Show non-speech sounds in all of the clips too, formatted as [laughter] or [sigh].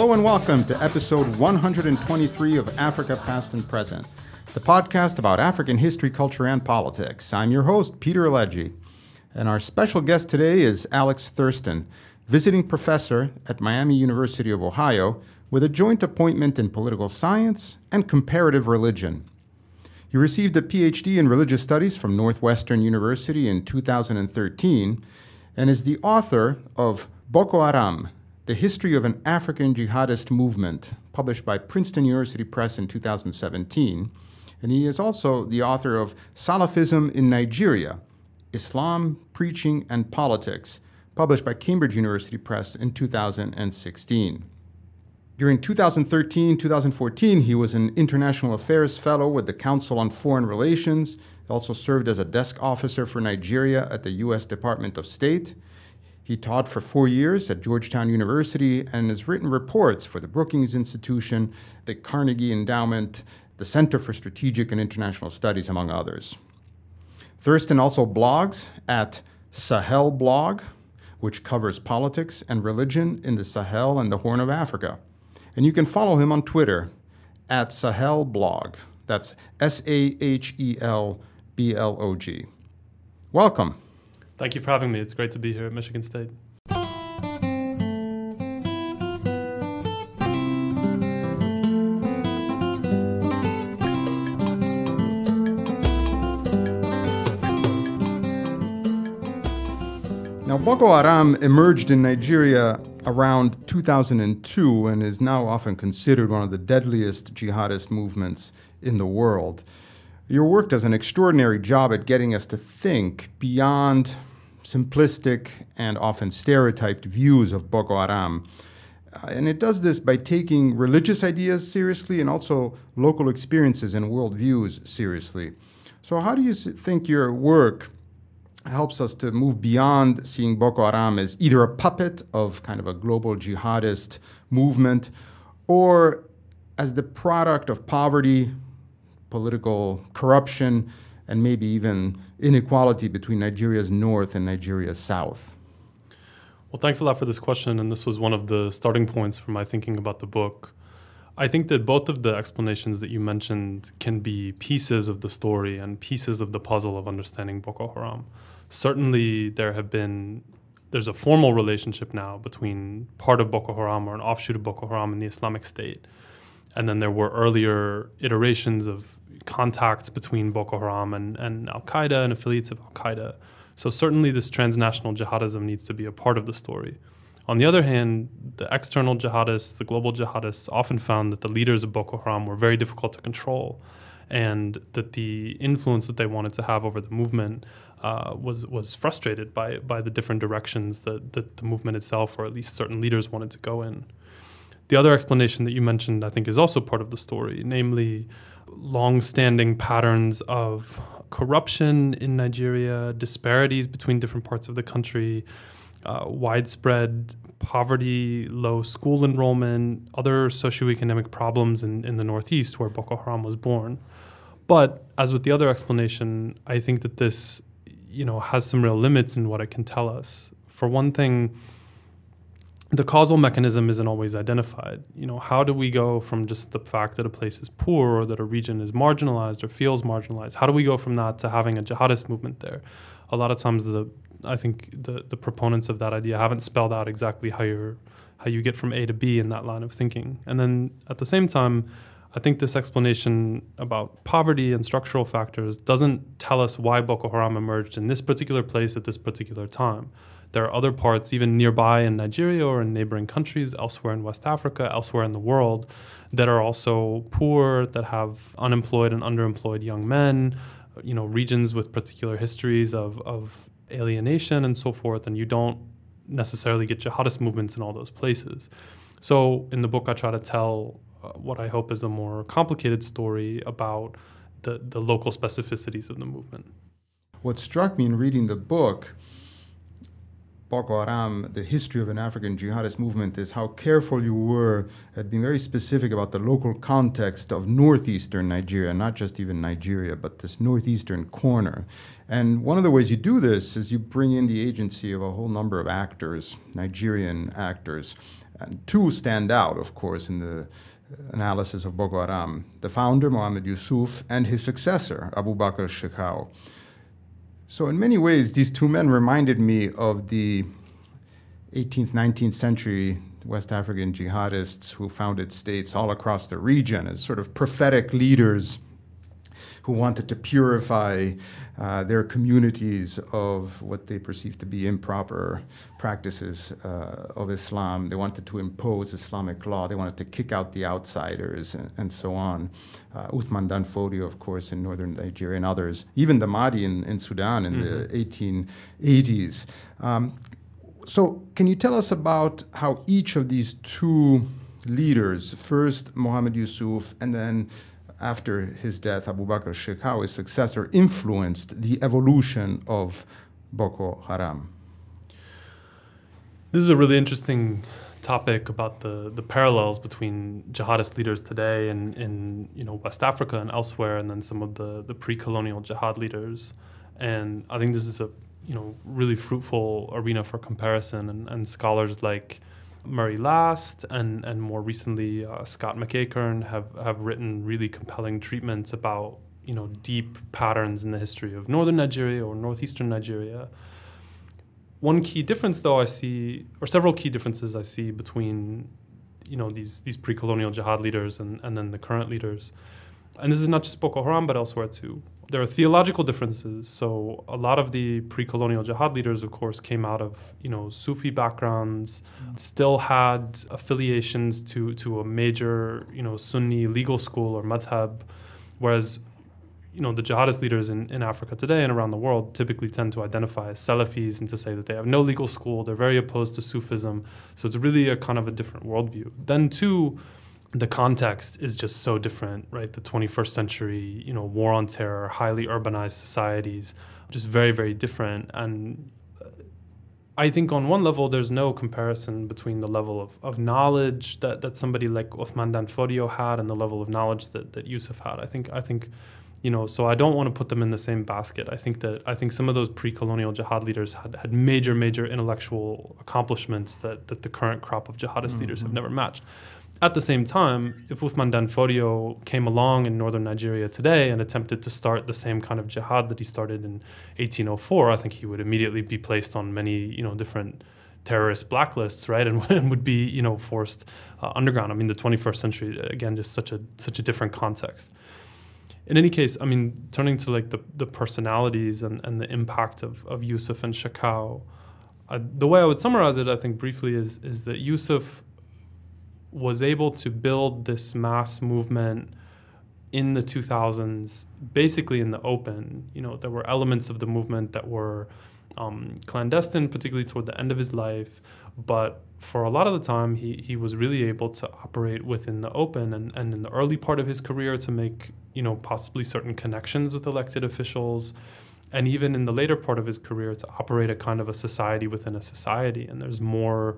Hello and welcome to episode 123 of Africa Past and Present, the podcast about African history, culture, and politics. I'm your host, Peter Alegi, and our special guest today is Alex Thurston, visiting professor at Miami University of Ohio with a joint appointment in political science and comparative religion. He received a PhD in religious studies from Northwestern University in 2013 and is the author of Boko Haram The History of an African Jihadist Movement, published by Princeton University Press in 2017. And he is also the author of Salafism in Nigeria Islam, Preaching, and Politics, published by Cambridge University Press in 2016. During 2013 2014, he was an International Affairs Fellow with the Council on Foreign Relations. He also served as a desk officer for Nigeria at the U.S. Department of State. He taught for four years at Georgetown University and has written reports for the Brookings Institution, the Carnegie Endowment, the Center for Strategic and International Studies, among others. Thurston also blogs at Sahel Blog, which covers politics and religion in the Sahel and the Horn of Africa. And you can follow him on Twitter at Sahel Blog. That's S A H E L B L O G. Welcome. Thank you for having me. It's great to be here at Michigan State. Now, Boko Haram emerged in Nigeria around 2002 and is now often considered one of the deadliest jihadist movements in the world. Your work does an extraordinary job at getting us to think beyond simplistic and often stereotyped views of Boko Haram. Uh, and it does this by taking religious ideas seriously and also local experiences and worldviews seriously. So, how do you think your work helps us to move beyond seeing Boko Haram as either a puppet of kind of a global jihadist movement or as the product of poverty, political corruption, and maybe even inequality between Nigeria's north and Nigeria's south? Well, thanks a lot for this question. And this was one of the starting points for my thinking about the book. I think that both of the explanations that you mentioned can be pieces of the story and pieces of the puzzle of understanding Boko Haram certainly there have been there's a formal relationship now between part of Boko Haram or an offshoot of Boko Haram and the Islamic State. And then there were earlier iterations of contacts between Boko Haram and, and Al Qaeda and affiliates of Al Qaeda. So certainly this transnational jihadism needs to be a part of the story. On the other hand, the external jihadists, the global jihadists, often found that the leaders of Boko Haram were very difficult to control and that the influence that they wanted to have over the movement uh, was was frustrated by by the different directions that, that the movement itself, or at least certain leaders, wanted to go in. The other explanation that you mentioned, I think, is also part of the story, namely long-standing patterns of corruption in Nigeria, disparities between different parts of the country, uh, widespread poverty, low school enrollment, other socioeconomic problems in, in the Northeast where Boko Haram was born. But as with the other explanation, I think that this you know has some real limits in what it can tell us. For one thing, the causal mechanism isn't always identified. You know, how do we go from just the fact that a place is poor or that a region is marginalized or feels marginalized? How do we go from that to having a jihadist movement there? A lot of times, the I think the the proponents of that idea haven't spelled out exactly how you how you get from A to B in that line of thinking. And then at the same time, I think this explanation about poverty and structural factors doesn't tell us why Boko Haram emerged in this particular place at this particular time. There are other parts, even nearby in Nigeria or in neighboring countries, elsewhere in West Africa, elsewhere in the world, that are also poor, that have unemployed and underemployed young men, you know, regions with particular histories of, of alienation and so forth, and you don't necessarily get jihadist movements in all those places. So in the book, I try to tell uh, what I hope is a more complicated story about the, the local specificities of the movement. What struck me in reading the book, Boko Haram, the history of an African jihadist movement, is how careful you were at being very specific about the local context of northeastern Nigeria, not just even Nigeria, but this northeastern corner. And one of the ways you do this is you bring in the agency of a whole number of actors, Nigerian actors, And two stand out, of course, in the analysis of Boko Haram the founder, Mohammed Yusuf, and his successor, Abu Bakr Shekau. So, in many ways, these two men reminded me of the 18th, 19th century West African jihadists who founded states all across the region as sort of prophetic leaders who wanted to purify uh, their communities of what they perceived to be improper practices uh, of Islam. They wanted to impose Islamic law. They wanted to kick out the outsiders and, and so on. Uh, Uthman dan Fodio, of course, in northern Nigeria and others. Even the Mahdi in, in Sudan in mm-hmm. the 1880s. Um, so, can you tell us about how each of these two leaders, first Mohammed Yusuf and then after his death, Abu Bakr Shekau, successor, influenced the evolution of Boko Haram? This is a really interesting topic about the, the parallels between jihadist leaders today and in you know West Africa and elsewhere, and then some of the, the pre-colonial jihad leaders. And I think this is a you know really fruitful arena for comparison, and, and scholars like Murray Last and and more recently uh, Scott MacEachern have have written really compelling treatments about you know deep patterns in the history of northern Nigeria or northeastern Nigeria. One key difference, though, I see, or several key differences I see between you know these these pre-colonial jihad leaders and, and then the current leaders, and this is not just Boko Haram but elsewhere too there are theological differences. So a lot of the pre-colonial jihad leaders, of course, came out of you know Sufi backgrounds, yeah. still had affiliations to to a major you know Sunni legal school or madhab, whereas you know the jihadist leaders in, in Africa today and around the world typically tend to identify as Salafis and to say that they have no legal school, they're very opposed to Sufism. So it's really a kind of a different worldview. Then too the context is just so different, right? The 21st century, you know, war on terror, highly urbanized societies, just very, very different. And I think on one level, there's no comparison between the level of, of knowledge that, that somebody like Uthman dan Fodio had and the level of knowledge that, that Yusuf had. I think, I think, you know, so I don't want to put them in the same basket. I think that I think some of those pre-colonial jihad leaders had, had major, major intellectual accomplishments that, that the current crop of jihadist mm-hmm. leaders have never matched at the same time, if Uthman dan Fodio came along in northern Nigeria today and attempted to start the same kind of jihad that he started in 1804, I think he would immediately be placed on many, you know, different terrorist blacklists, right, and, [laughs] and would be, you know, forced uh, underground. I mean, the 21st century, again, just such a such a different context. In any case, I mean, turning to like the, the personalities and, and the impact of, of Yusuf and Shekau, uh, the way I would summarize it, I think briefly, is is that Yusuf was able to build this mass movement in the 2000s basically in the open. You know there were elements of the movement that were um, clandestine particularly toward the end of his life but for a lot of the time he, he was really able to operate within the open and, and in the early part of his career to make you know possibly certain connections with elected officials and even in the later part of his career to operate a kind of a society within a society. And there's more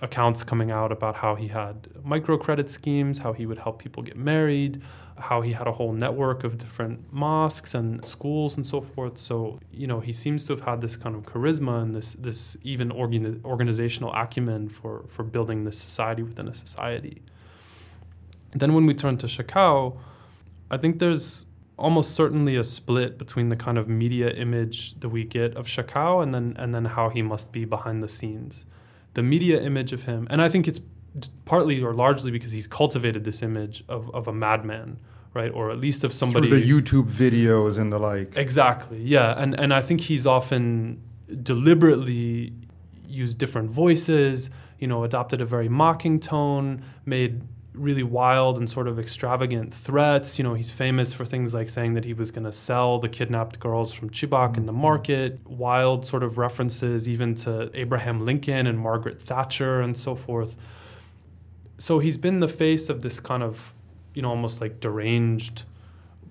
accounts coming out about how he had microcredit schemes, how he would help people get married, how he had a whole network of different mosques and schools and so forth. So, you know, he seems to have had this kind of charisma and this this even organ- organizational acumen for for building this society within a society. Then when we turn to Shekau, I think there's almost certainly a split between the kind of media image that we get of Shekau and then and then how he must be behind the scenes the media image of him, and I think it's partly or largely because he's cultivated this image of, of a madman, right? Or at least of somebody. Through the YouTube videos and the like. Exactly, yeah. And, and I think he's often deliberately used different voices, you know, adopted a very mocking tone, made really wild and sort of extravagant threats. You know, he's famous for things like saying that he was going to sell the kidnapped girls from Chibok in the mm-hmm. market, wild sort of references even to Abraham Lincoln and Margaret Thatcher and so forth. So he's been the face of this kind of, you know, almost like deranged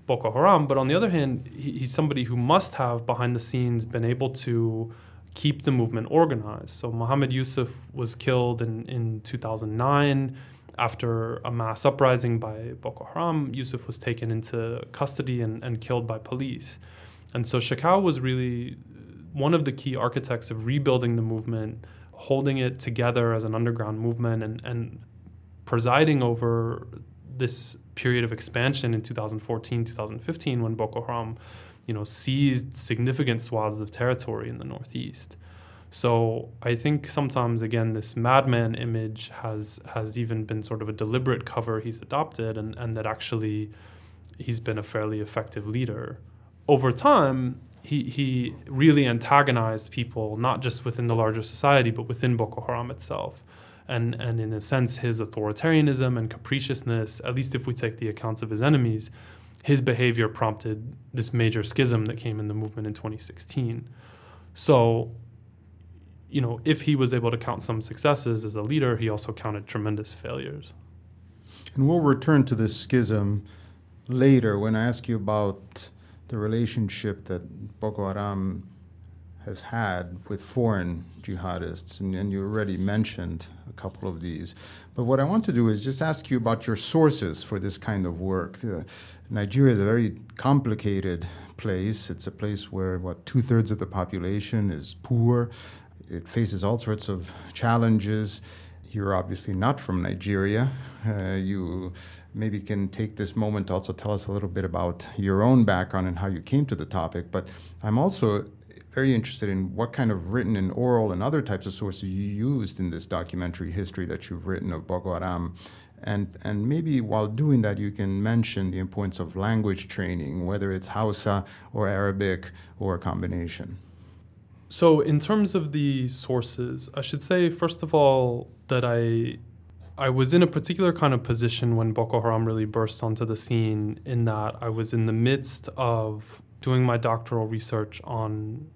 Boko Haram. But on the other hand, he, he's somebody who must have behind the scenes been able to keep the movement organized. So Muhammad Yusuf was killed in, in 2009 after a mass uprising by Boko Haram, Yusuf was taken into custody and, and killed by police. And so Shekau was really one of the key architects of rebuilding the movement holding it together as an underground movement and, and presiding over this period of expansion in 2014, 2015, when Boko Haram, you know, seized significant swaths of territory in the northeast. So I think sometimes again this madman image has has even been sort of a deliberate cover he's adopted, and and that actually he's been a fairly effective leader. Over time, he he really antagonized people not just within the larger society but within Boko Haram itself and and in a sense his authoritarianism and capriciousness at least if we take the accounts of his enemies his behavior prompted this major schism that came in the movement in 2016 so you know if he was able to count some successes as a leader he also counted tremendous failures and we'll return to this schism later when i ask you about the relationship that boko haram has had with foreign jihadists, and, and, you already mentioned a couple of these. But what I want to do is just ask you about your sources for this kind of work. Uh, Nigeria is a very complicated place. It's a place where, what, two thirds of the population is poor. It faces all sorts of challenges. You're obviously not from Nigeria. Uh, you maybe can take this moment to also tell us a little bit about your own background and how you came to the topic. But I'm also very interested in what kind of written and oral and other types of sources you used in this documentary history that you've written of Boko Haram. And, and maybe while doing that, you can mention the importance of language training, whether it's Hausa or Arabic or a combination. So, in terms of the sources, I should say, first of all, that I I was in a particular kind of position when Boko Haram really burst onto the scene, in that I was in the midst of doing my doctoral research on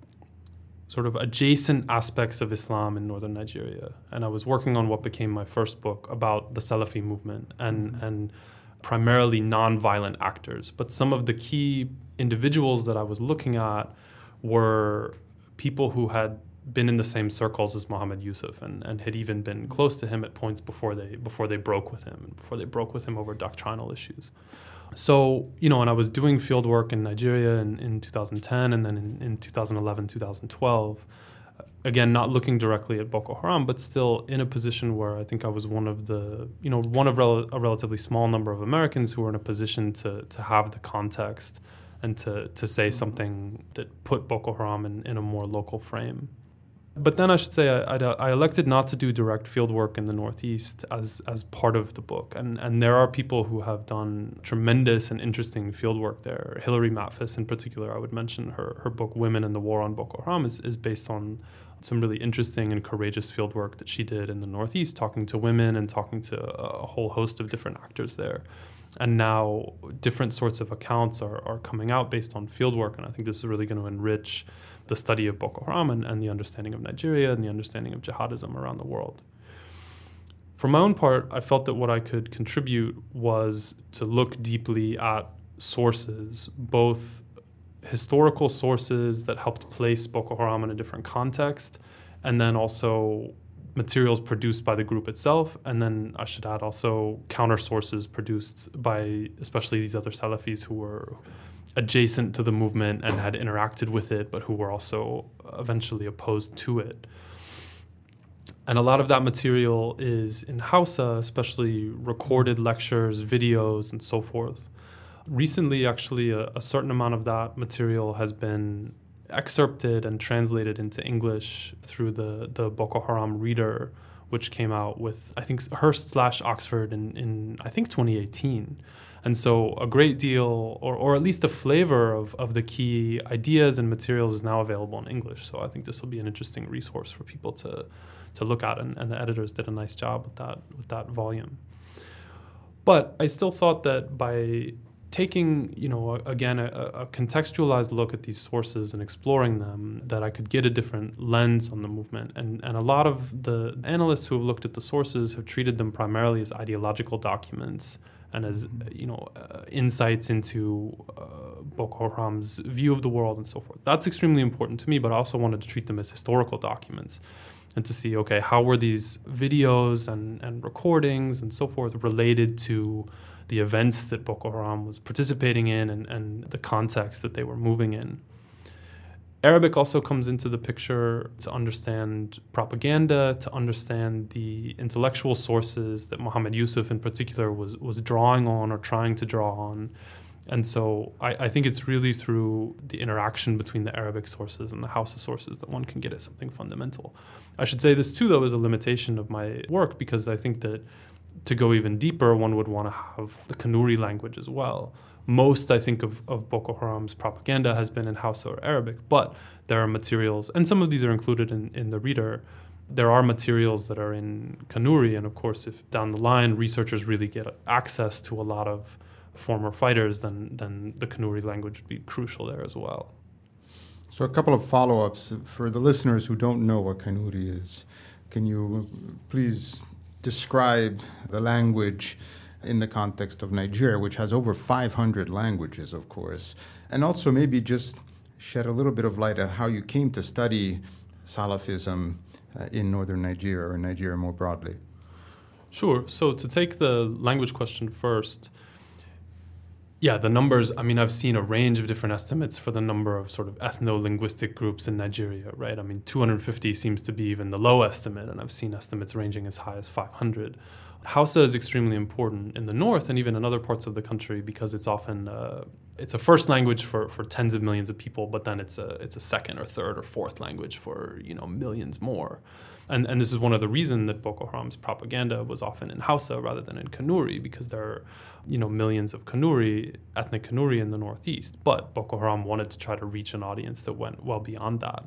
sort of adjacent aspects of Islam in northern Nigeria. And I was working on what became my first book about the Salafi movement and, mm-hmm. and primarily non-violent actors. But some of the key individuals that I was looking at were people who had been in the same circles as Muhammad Yusuf and, and had even been close to him at points before they before they broke with him and before they broke with him over doctrinal issues. So, you know, and I was doing field work in Nigeria in, in 2010 and then in, in 2011, 2012. Again, not looking directly at Boko Haram, but still in a position where I think I was one of the, you know, one of rel- a relatively small number of Americans who were in a position to, to have the context and to, to say mm-hmm. something that put Boko Haram in, in a more local frame but then I should say I, I, I, elected not to do direct field work in the Northeast as as part of the book, and and there are people who have done tremendous and interesting field work there. Hilary Matfess, in particular, I would mention her her book "Women and the War on Boko Haram" is is based on some really interesting and courageous field work that she did in the Northeast, talking to women and talking to a whole host of different actors there. And now different sorts of accounts are, are coming out based on fieldwork and I think this is really going to enrich the study of Boko Haram and, and the understanding of Nigeria and the understanding of jihadism around the world. For my own part, I felt that what I could contribute was to look deeply at sources, both historical sources that helped place Boko Haram in a different context, and then also materials produced by the group itself, and then I should add also counter sources produced by especially these other Salafis who were adjacent to the movement and had interacted with it, but who were also eventually opposed to it. And a lot of that material is in Hausa, especially recorded lectures, videos, and so forth. Recently, actually, a, a certain amount of that material has been excerpted and translated into English through the, the Boko Haram Reader, which came out with, I think, Hurst slash Oxford in, in, I think, 2018. And so a great deal, or, or at least the flavor of, of the key ideas and materials is now available in English. So I think this will be an interesting resource for people to, to look at. And, and the editors did a nice job with that, with that volume. But I still thought that by taking, you know, again, a, a, contextualized look at these sources and exploring them, that I could get a different lens on the movement. And, and a lot of the analysts who have looked at the sources have treated them primarily as ideological documents and as you know uh, insights into uh, Boko Haram's view of the world and so forth. That's extremely important to me, but I also wanted to treat them as historical documents and to see okay how were these videos and, and recordings and so forth related to the events that Boko Haram was participating in and, and the context that they were moving in. Arabic also comes into the picture to understand propaganda, to understand the intellectual sources that Muhammad Yusuf in particular was, was drawing on or trying to draw on. And so I, I, think it's really through the interaction between the Arabic sources and the Hausa sources that one can get at something fundamental. I should say this too, though, is a limitation of my work because I think that to go even deeper, one would want to have the Kanuri language as well most, I think, of, of Boko Haram's propaganda has been in Hausa or Arabic, but there are materials, and some of these are included in, in the reader. There are materials that are in Kanuri, and of course, if down the line researchers really get access to a lot of former fighters, then, then the Kanuri language would be crucial there as well. So, a couple of follow ups for the listeners who don't know what Kanuri is. Can you please describe the language in the context of Nigeria, which has over 500 languages, of course, and also maybe just shed a little bit of light on how you came to study Salafism uh, in northern Nigeria or Nigeria more broadly. Sure. So to take the language question first, yeah, the numbers, I mean, I've seen a range of different estimates for the number of sort of ethno linguistic groups in Nigeria, right? I mean, 250 seems to be even the low estimate, and I've seen estimates ranging as high as 500. Hausa is extremely important in the north and even in other parts of the country because it's often uh, it's a first language for, for tens of millions of people, but then it's a it's a second or third or fourth language for you know millions more. And, and this is one of the reasons that Boko Haram's propaganda was often in Hausa rather than in Kanuri, because there are, you know, millions of Kanuri, ethnic Kanuri in the northeast. But Boko Haram wanted to try to reach an audience that went well beyond that.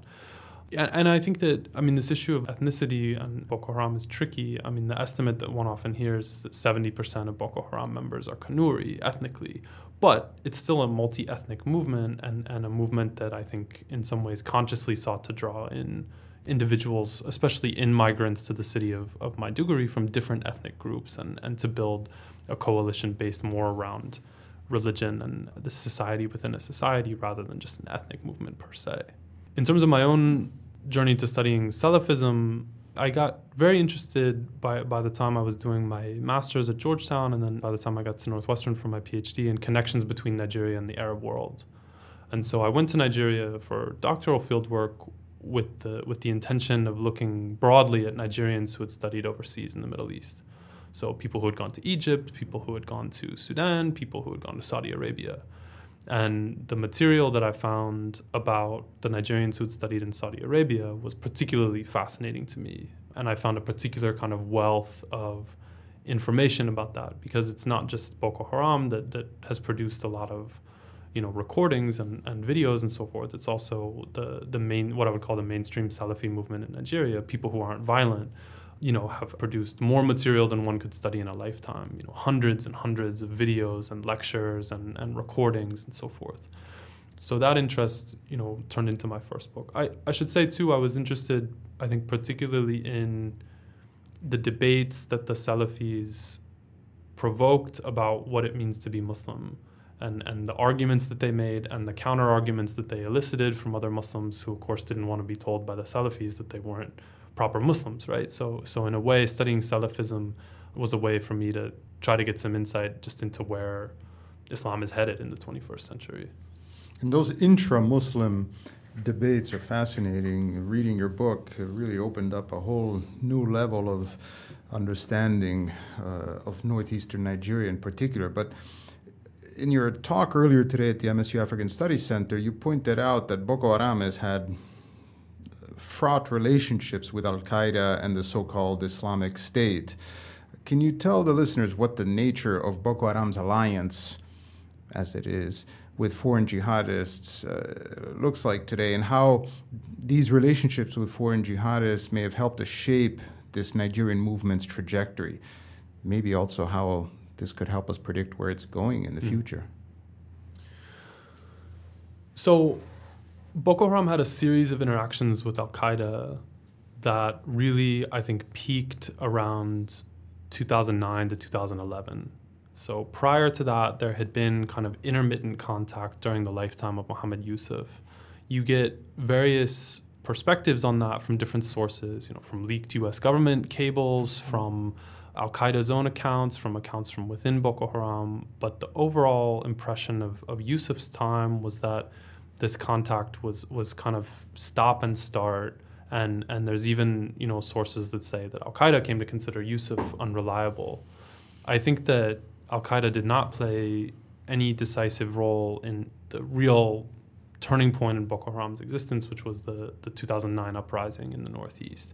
And I think that, I mean, this issue of ethnicity and Boko Haram is tricky. I mean, the estimate that one often hears is that 70% of Boko Haram members are Kanuri ethnically, but it's still a multi ethnic movement and, and a movement that I think in some ways consciously sought to draw in individuals, especially in migrants to the city of, of Maiduguri from different ethnic groups and, and to build a coalition based more around religion and the society within a society rather than just an ethnic movement per se. In terms of my own journey to studying Salafism, I got very interested by, by the time I was doing my master's at Georgetown, and then by the time I got to Northwestern for my PhD, in connections between Nigeria and the Arab world. And so I went to Nigeria for doctoral fieldwork with the, with the intention of looking broadly at Nigerians who had studied overseas in the Middle East. So people who had gone to Egypt, people who had gone to Sudan, people who had gone to Saudi Arabia. And the material that I found about the Nigerians who had studied in Saudi Arabia was particularly fascinating to me. And I found a particular kind of wealth of information about that because it's not just Boko Haram that, that has produced a lot of you know recordings and, and videos and so forth. It's also the the main what I would call the mainstream Salafi movement in Nigeria, people who aren't violent, you know, have produced more material than one could study in a lifetime. You know, hundreds and hundreds of videos and lectures and, and recordings and so forth. So that interest, you know, turned into my first book. I, I should say too, I was interested, I think, particularly in the debates that the Salafis provoked about what it means to be Muslim and, and the arguments that they made and the counter arguments that they elicited from other Muslims who, of course, didn't want to be told by the Salafis that they weren't proper Muslims, right? So, so in a way, studying Salafism was a way for me to try to get some insight just into where Islam is headed in the 21st century. And those intra-Muslim debates are fascinating. Reading your book really opened up a whole new level of understanding uh, of northeastern Nigeria in particular. But in your talk earlier today at the MSU African Studies Center, you pointed out that Boko Haram has had fraught relationships with Al Qaeda and the so called Islamic State. Can you tell the listeners what the nature of Boko Haram's alliance, as it is, with foreign jihadists uh, looks like today and how these relationships with foreign jihadists may have helped to shape this Nigerian movement's trajectory? Maybe also how this could help us predict where it's going in the mm. future. So, Boko Haram had a series of interactions with Al Qaeda that really, I think, peaked around 2009 to 2011. So prior to that, there had been kind of intermittent contact during the lifetime of Muhammad Yusuf. You get various perspectives on that from different sources, you know, from leaked US government cables, from Al Qaeda's own accounts, from accounts from within Boko Haram. But the overall impression of, of Yusuf's time was that this contact was was kind of stop and start. And, and there's even you know sources that say that Al Qaeda came to consider Yusuf unreliable. I think that Al Qaeda did not play any decisive role in the real turning point in Boko Haram's existence, which was the, the 2009 uprising in the Northeast.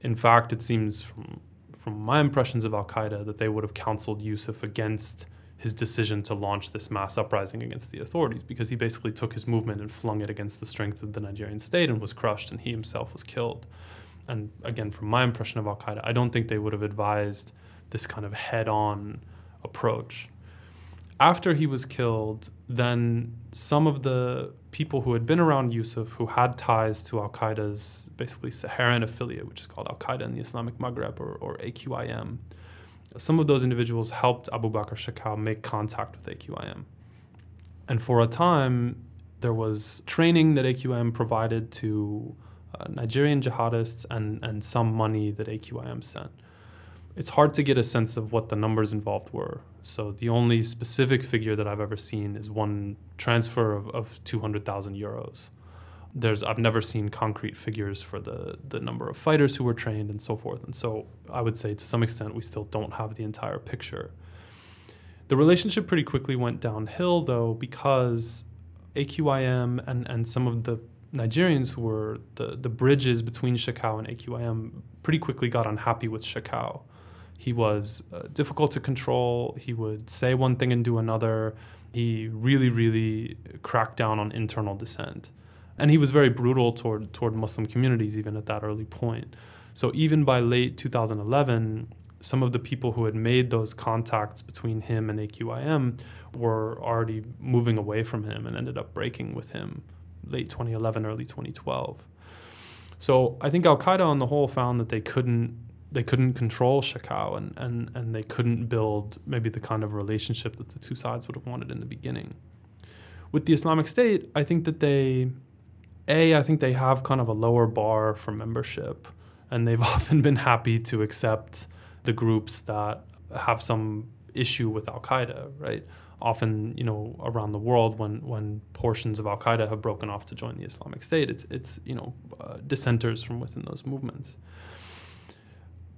In fact, it seems from, from my impressions of Al Qaeda that they would have counseled Yusuf against his decision to launch this mass uprising against the authorities because he basically took his movement and flung it against the strength of the Nigerian state and was crushed, and he himself was killed. And again, from my impression of Al Qaeda, I don't think they would have advised this kind of head on approach after he was killed, then some of the people who had been around Yusuf, who had ties to Al Qaeda's basically Saharan affiliate, which is called Al Qaeda in the Islamic Maghreb or, or AQIM, some of those individuals helped Abu Bakr Shekau make contact with AQIM. And for a time, there was training that AQIM provided to uh, Nigerian jihadists and, and some money that AQIM sent it's hard to get a sense of what the numbers involved were. So the only specific figure that I've ever seen is one transfer of, of 200,000 euros. There's I've never seen concrete figures for the the number of fighters who were trained and so forth. And so I would say to some extent we still don't have the entire picture. The relationship pretty quickly went downhill though because AQIM and, and some of the Nigerians who were the, the bridges between Shekau and AQIM pretty quickly got unhappy with Shekau he was uh, difficult to control. He would say one thing and do another. He really, really cracked down on internal dissent. And he was very brutal toward, toward Muslim communities, even at that early point. So, even by late 2011, some of the people who had made those contacts between him and AQIM were already moving away from him and ended up breaking with him late 2011, early 2012. So I think Al Qaeda on the whole found that they couldn't they couldn't control Shekau and, and, and they couldn't build maybe the kind of relationship that the two sides would have wanted in the beginning. With the Islamic State, I think that they, A, I think they have kind of a lower bar for membership, and they've [laughs] often been happy to accept the groups that have some issue with Al Qaeda, right? Often, you know, around the world, when when portions of Al Qaeda have broken off to join the Islamic State, it's it's you know uh, dissenters from within those movements.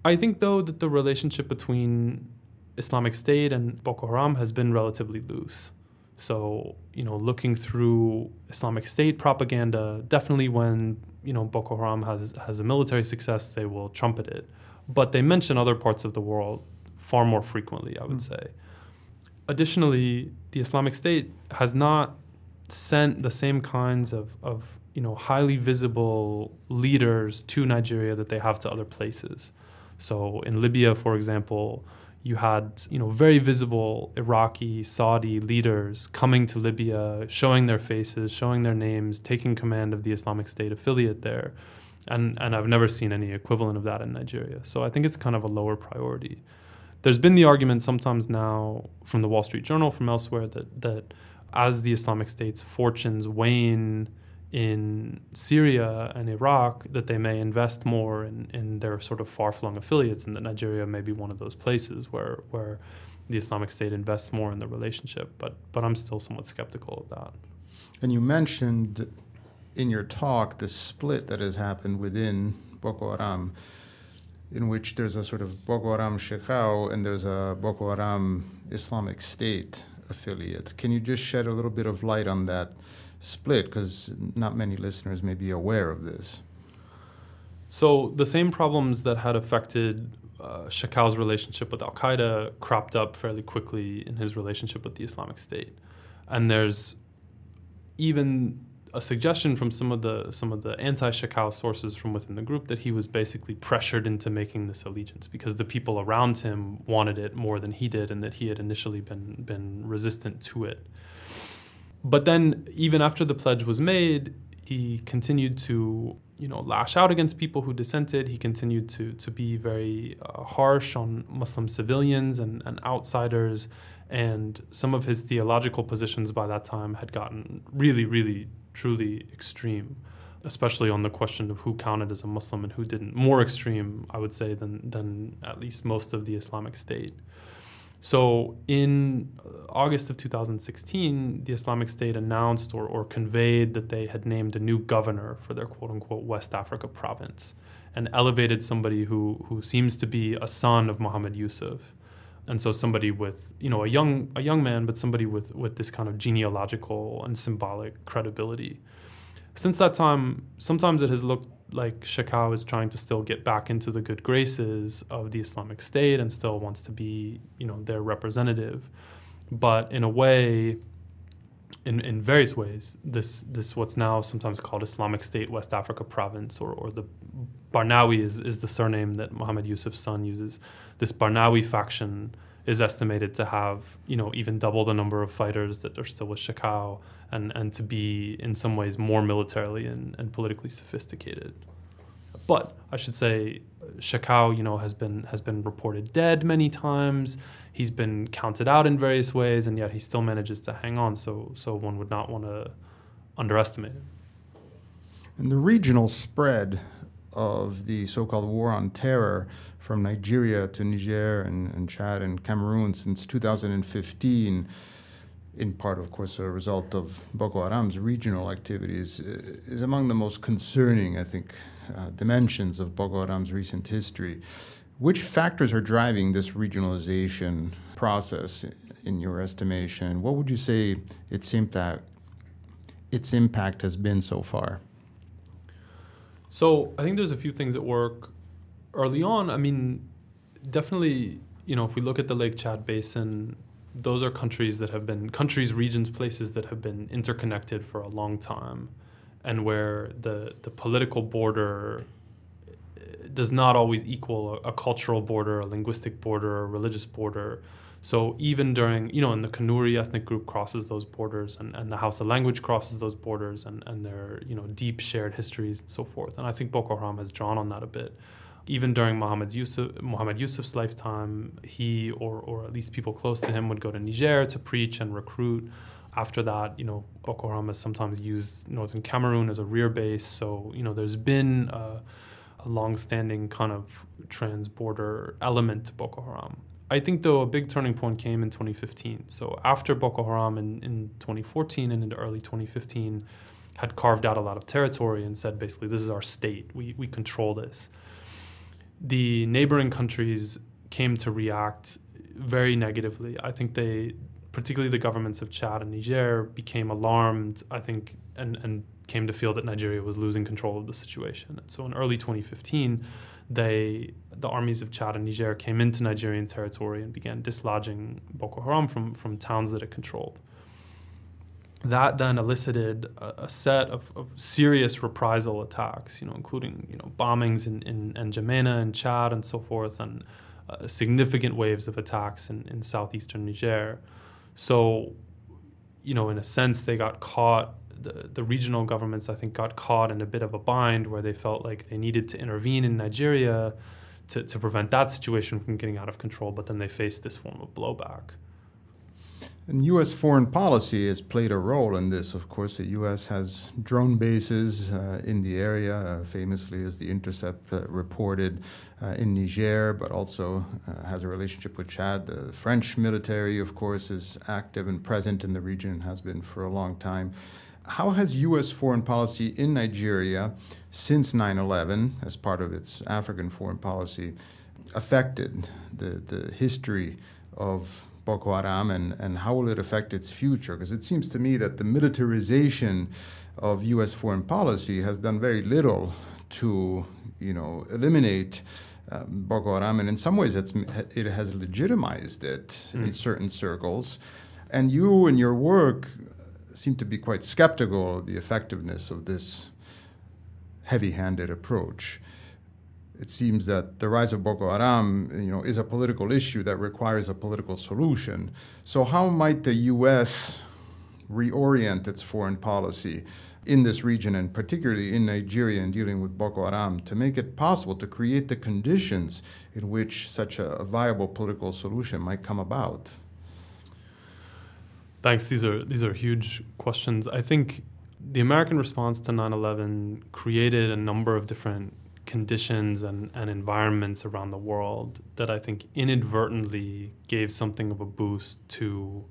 I think, though, that the relationship between Islamic State and Boko Haram has been relatively loose. So, you know, looking through Islamic State propaganda, definitely when, you know, Boko Haram has, has a military success, they will trumpet it. But they mention other parts of the world far more frequently, I would mm. say. Additionally, the Islamic State has not sent the same kinds of, of, you know, highly visible leaders to Nigeria that they have to other places. So in Libya, for example, you had you know very visible Iraqi, Saudi leaders coming to Libya, showing their faces, showing their names, taking command of the Islamic State affiliate there, and and I've never seen any equivalent of that in Nigeria. So I think it's kind of a lower priority. There's been the argument sometimes now from the Wall Street Journal, from elsewhere, that that as the Islamic State's fortunes wane in Syria and Iraq that they may invest more in, in their sort of far flung affiliates, and that Nigeria may be one of those places where, where the Islamic State invests more in the relationship. But, but I'm still somewhat skeptical of that. And you mentioned in your talk the split that has happened within Boko Haram, in which there's a sort of Boko Haram Shekau and there's a Boko Haram Islamic State affiliate. Can you just shed a little bit of light on that? Split? Because not many listeners may be aware of this. So the same problems that had affected uh, Shekau's relationship with Al Qaeda cropped up fairly quickly in his relationship with the Islamic State, and there's even a suggestion from some of the some of the anti-Shekau sources from within the group that he was basically pressured into making this allegiance because the people around him wanted it more than he did, and that he had initially been been resistant to it. But then, even after the pledge was made, he continued to, you know, lash out against people who dissented. He continued to to be very uh, harsh on Muslim civilians and, and outsiders. And some of his theological positions by that time had gotten really, really, truly extreme, especially on the question of who counted as a Muslim and who didn't. More extreme, I would say, than than at least most of the Islamic State. So in uh, August of 2016, the Islamic State announced or, or conveyed that they had named a new governor for their quote unquote West Africa province and elevated somebody who, who seems to be a son of Mohammed Yusuf. And so somebody with, you know, a young a young man, but somebody with, with this kind of genealogical and symbolic credibility. Since that time, sometimes it has looked like Shekau is trying to still get back into the good graces of the Islamic State and still wants to be, you know, their representative but in a way, in, in various ways, this this what's now sometimes called Islamic State West Africa Province, or, or the Barnawi is, is the surname that Mohammed Yusuf's son uses. This Barnawi faction is estimated to have, you know, even double the number of fighters that are still with Shekau and, and to be in some ways more militarily and, and politically sophisticated. But I should say Shekau, you know, has been has been reported dead many times he's been counted out in various ways, and yet he still manages to hang on. So, so one would not want to underestimate it. And the regional spread of the so-called war on terror from Nigeria to Niger and, and Chad and Cameroon since 2015 in part, of course, a result of Boko Haram's regional activities, is among the most concerning, I think, uh, dimensions of Boko Haram's recent history. Which factors are driving this regionalization process in your estimation? What would you say its impact, its impact has been so far? So I think there's a few things at work. Early on, I mean, definitely, you know, if we look at the Lake Chad Basin, those are countries that have been countries, regions, places that have been interconnected for a long time, and where the the political border eh, does not always equal a, a, cultural border, a linguistic border, a religious border. So even during, you know, and the Kanuri ethnic group crosses those borders and, and the Hausa language crosses those borders and, and their, you know, deep shared histories and so forth. And I think Boko Haram has drawn on that a bit. Even during Muhammad Yusuf, Muhammad Yusuf's lifetime, he or, or at least people close to him would go to Niger to preach and recruit. After that, you know, Boko Haram has sometimes used northern Cameroon as a rear base. So, you know, there's been... Uh, a long-standing kind of trans-border element to Boko Haram. I think though a big turning point came in 2015. So after Boko Haram in, in 2014 and into early 2015 had carved out a lot of territory and said basically this is our state. We we control this. The neighboring countries came to react very negatively. I think they particularly the governments of Chad and Niger became alarmed, I think, and, and came to feel that Nigeria was losing control of the situation. So in early 2015, they the armies of Chad and Niger came into Nigerian territory and began dislodging Boko Haram from, from towns that it controlled. That then elicited a, a set of, of, serious reprisal attacks, you know, including you know bombings in, in, in N'Djamena and Chad and so forth, and uh, significant waves of attacks in, in southeastern Niger. So, you know, in a sense, they got caught the, the regional governments, I think, got caught in a bit of a bind where they felt like they needed to intervene in Nigeria to, to prevent that situation from getting out of control, but then they faced this form of blowback. And U.S. foreign policy has played a role in this. Of course, the U.S. has drone bases uh, in the area, uh, famously as the Intercept uh, reported uh, in Niger, but also uh, has a relationship with Chad. The French military, of course, is active and present in the region and has been for a long time how has U.S. foreign policy in Nigeria since 9 11, as part of its African foreign policy, affected the, the history of Boko Haram and, and how will it affect its future? Because it seems to me that the militarization of U.S. foreign policy has done very little to, you know, eliminate uh, Boko Haram, and in some ways, it's, it has legitimized it mm. in certain circles. And you, and your work, seem to be quite skeptical of the effectiveness of this heavy handed approach. It seems that the rise of Boko Haram you know, is a political issue that requires a political solution. So, how might the U.S. reorient its foreign policy in this region, and particularly in Nigeria, in dealing with Boko Haram, to make it possible to create the conditions in which such a, viable political solution might come about? Thanks. These are these are huge questions. I think the American response to 9/11 created a number of different conditions and, and environments around the world that I think inadvertently gave something of a boost to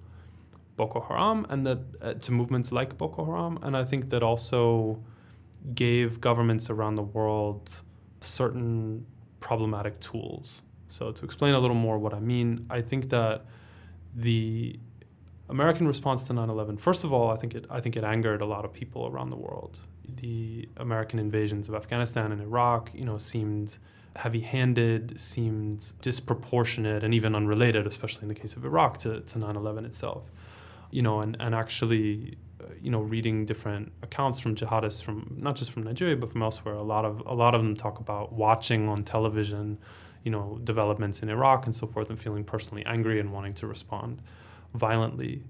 Boko Haram and that uh, to movements like Boko Haram. And I think that also gave governments around the world certain problematic tools. So, to explain a little more what I mean, I think that the American response to 9/11, first of all, I think it I think it angered a lot of people around the world. The American invasions of Afghanistan and Iraq, you know, seemed heavy-handed, seemed disproportionate, and even unrelated, especially in the case of Iraq, to, to 9/11 itself. You know, and and actually, uh, you know, reading different accounts from jihadists from not just from Nigeria but from elsewhere, a lot of a lot of them talk about watching on television, you know, developments in Iraq and so forth, and feeling personally angry and wanting to respond violently.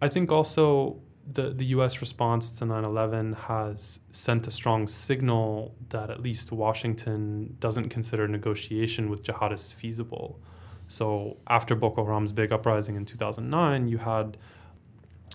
I think also the, the US response to 9 11 has sent a strong signal that at least Washington doesn't consider negotiation with jihadists feasible. So after Boko Haram's big uprising in 2009, you had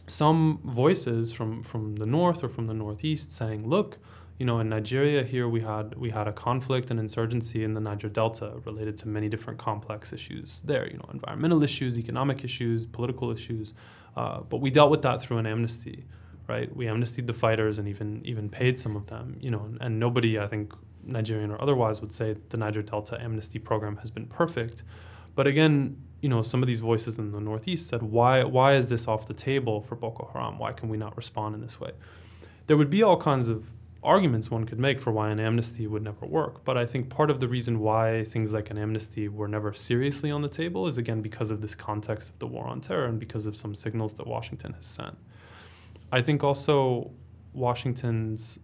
some voices from, from the north or from the northeast saying, look, you know, in Nigeria here we had we had a conflict and insurgency in the Niger Delta related to many different complex issues there. You know, environmental issues, economic issues, political issues, uh, but we dealt with that through an amnesty, right? We amnestied the fighters and even even paid some of them. You know, and, and nobody, I think, Nigerian or otherwise, would say the Niger Delta amnesty program has been perfect. But again, you know, some of these voices in the Northeast said, why why is this off the table for Boko Haram? Why can we not respond in this way? There would be all kinds of arguments one could make for why an amnesty would never work. But I think part of the reason why things like an amnesty were never seriously on the table is again because of this context of the war on terror and because of some signals that Washington has sent. I think also Washington's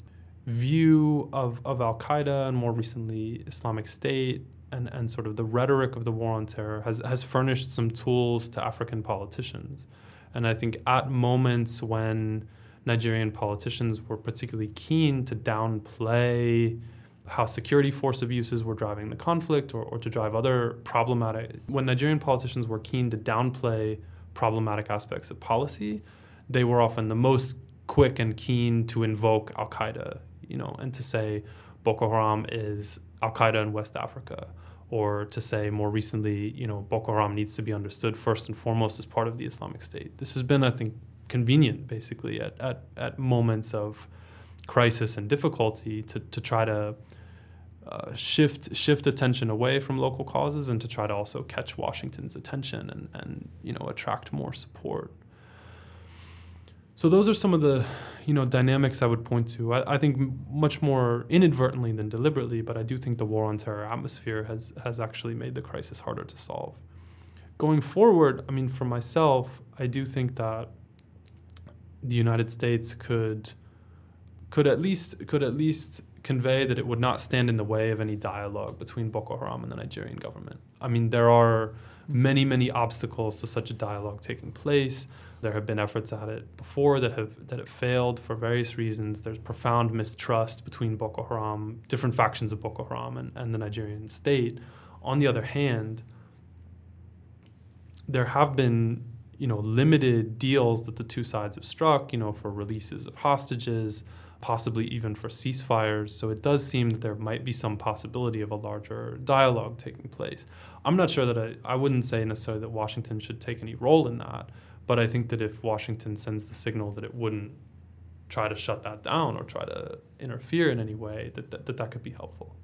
view of, of Al Qaeda and more recently Islamic State and, and sort of the rhetoric of the war on terror has, has furnished some tools to African politicians. And I think at moments when Nigerian politicians were particularly keen to downplay how security force abuses were driving the conflict or, or to drive other problematic. When Nigerian politicians were keen to downplay problematic aspects of policy, they were often the most quick and keen to invoke Al Qaeda, you know, and to say Boko Haram is Al Qaeda in West Africa, or to say more recently, you know, Boko Haram needs to be understood first and foremost as part of the Islamic State. This has been, I think, convenient basically at, at, at moments of crisis and difficulty to, to try to uh, shift shift attention away from local causes and to try to also catch Washington's attention and, and you know attract more support. So those are some of the you know dynamics I would point to. I, I think much more inadvertently than deliberately, but I do think the war on terror atmosphere has has actually made the crisis harder to solve. Going forward, I mean, for myself, I do think that the United States could could at least could at least convey that it would not stand in the way of any dialogue between Boko Haram and the Nigerian government. I mean, there are many many obstacles to such a dialogue taking place. There have been efforts at it before that have that have failed for various reasons. There's profound mistrust between Boko Haram, different factions of Boko Haram, and, and the Nigerian state. On the other hand, there have been you know, limited deals that the two sides have struck, you know, for releases of hostages, possibly even for ceasefires. So it does seem that there might be some possibility of a larger dialogue taking place. I'm not sure that I, I wouldn't say necessarily that Washington should take any role in that, but I think that if Washington sends the signal that it wouldn't try to shut that down or try to interfere in any way, that that, that, that could be helpful.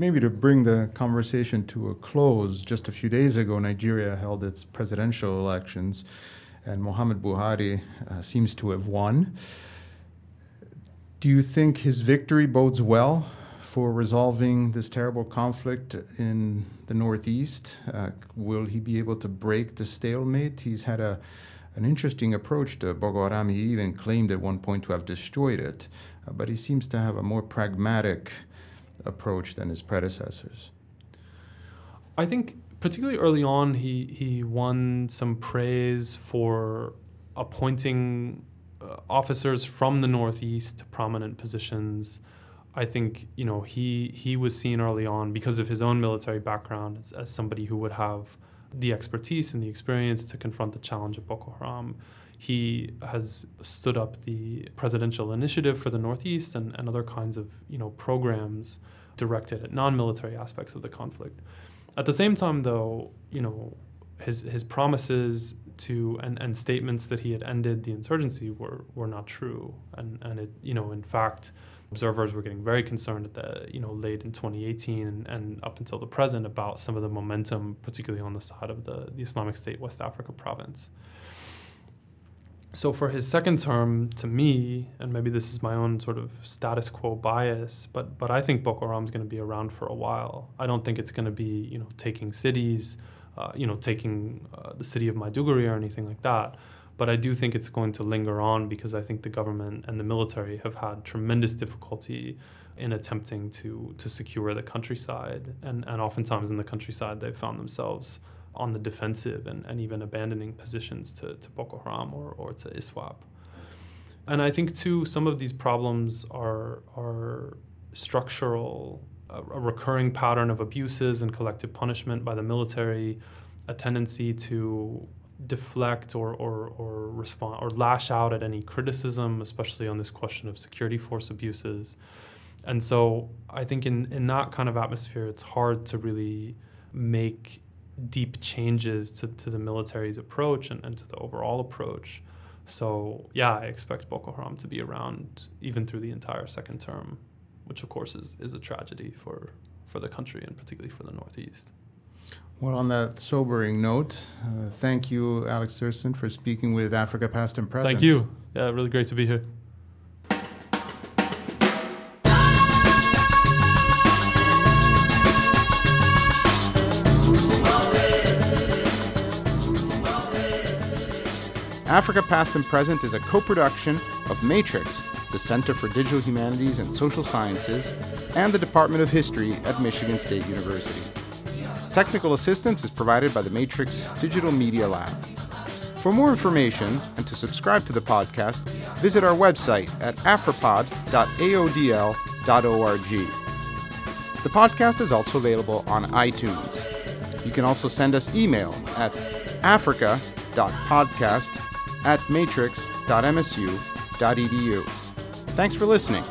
Maybe to bring the conversation to a close, just a few days ago, Nigeria held its presidential elections, and Muhammad Buhari uh, seems to have won. Do you think his victory bodes well for resolving this terrible conflict in the Northeast? Uh, will he be able to break the stalemate? He's had a an interesting approach to Boko Haram. He even claimed at one point to have destroyed it, uh, but he seems to have a more pragmatic approach than his predecessors. I think particularly early on, he he won some praise for appointing uh, officers from the Northeast to prominent positions. I think you know he he was seen early on because of his own military background as, as somebody who would have the expertise and the experience to confront the challenge of Boko Haram. He has stood up the presidential initiative for the Northeast and, and other kinds of you know programs directed at non-military aspects of the conflict. At the same time, though, you know, his his promises to and, and statements that he had ended the insurgency were were not true, and and it you know in fact observers were getting very concerned at the you know late in 2018 and, and, up until the present about some of the momentum, particularly on the side of the, the Islamic State West Africa province. So for his second term, to me, and maybe this is my own sort of status quo bias, but but I think Boko Haram is going to be around for a while. I don't think it's going to be you know taking cities, uh, you know taking uh, the city of Maiduguri or anything like that. But I do think it's going to linger on because I think the government and the military have had tremendous difficulty in attempting to to secure the countryside, and and oftentimes in the countryside they've found themselves on the defensive and, and even abandoning positions to, to Boko Haram or, or to ISWAP. And I think too some of these problems are are structural, a, a recurring pattern of abuses and collective punishment by the military, a tendency to deflect or, or, or respond or lash out at any criticism, especially on this question of security force abuses. And so I think in, in that kind of atmosphere, it's hard to really make deep changes to, to the military's approach and, and to the overall approach. So yeah, I expect Boko Haram to be around even through the entire second term, which of course is, is a tragedy for, for the country and particularly for the Northeast. Well, on that sobering note, uh, thank you, Alex Thurston, for speaking with Africa Past and Present. Thank you. Yeah, really great to be here. Africa Past and Present is a co production of Matrix, the Center for Digital Humanities and Social Sciences, and the Department of History at Michigan State University. Technical assistance is provided by the Matrix Digital Media Lab. For more information and to subscribe to the podcast, visit our website at afropod.aodl.org. The podcast is also available on iTunes. You can also send us email at africa.podcast at matrix.msu.edu. Thanks for listening.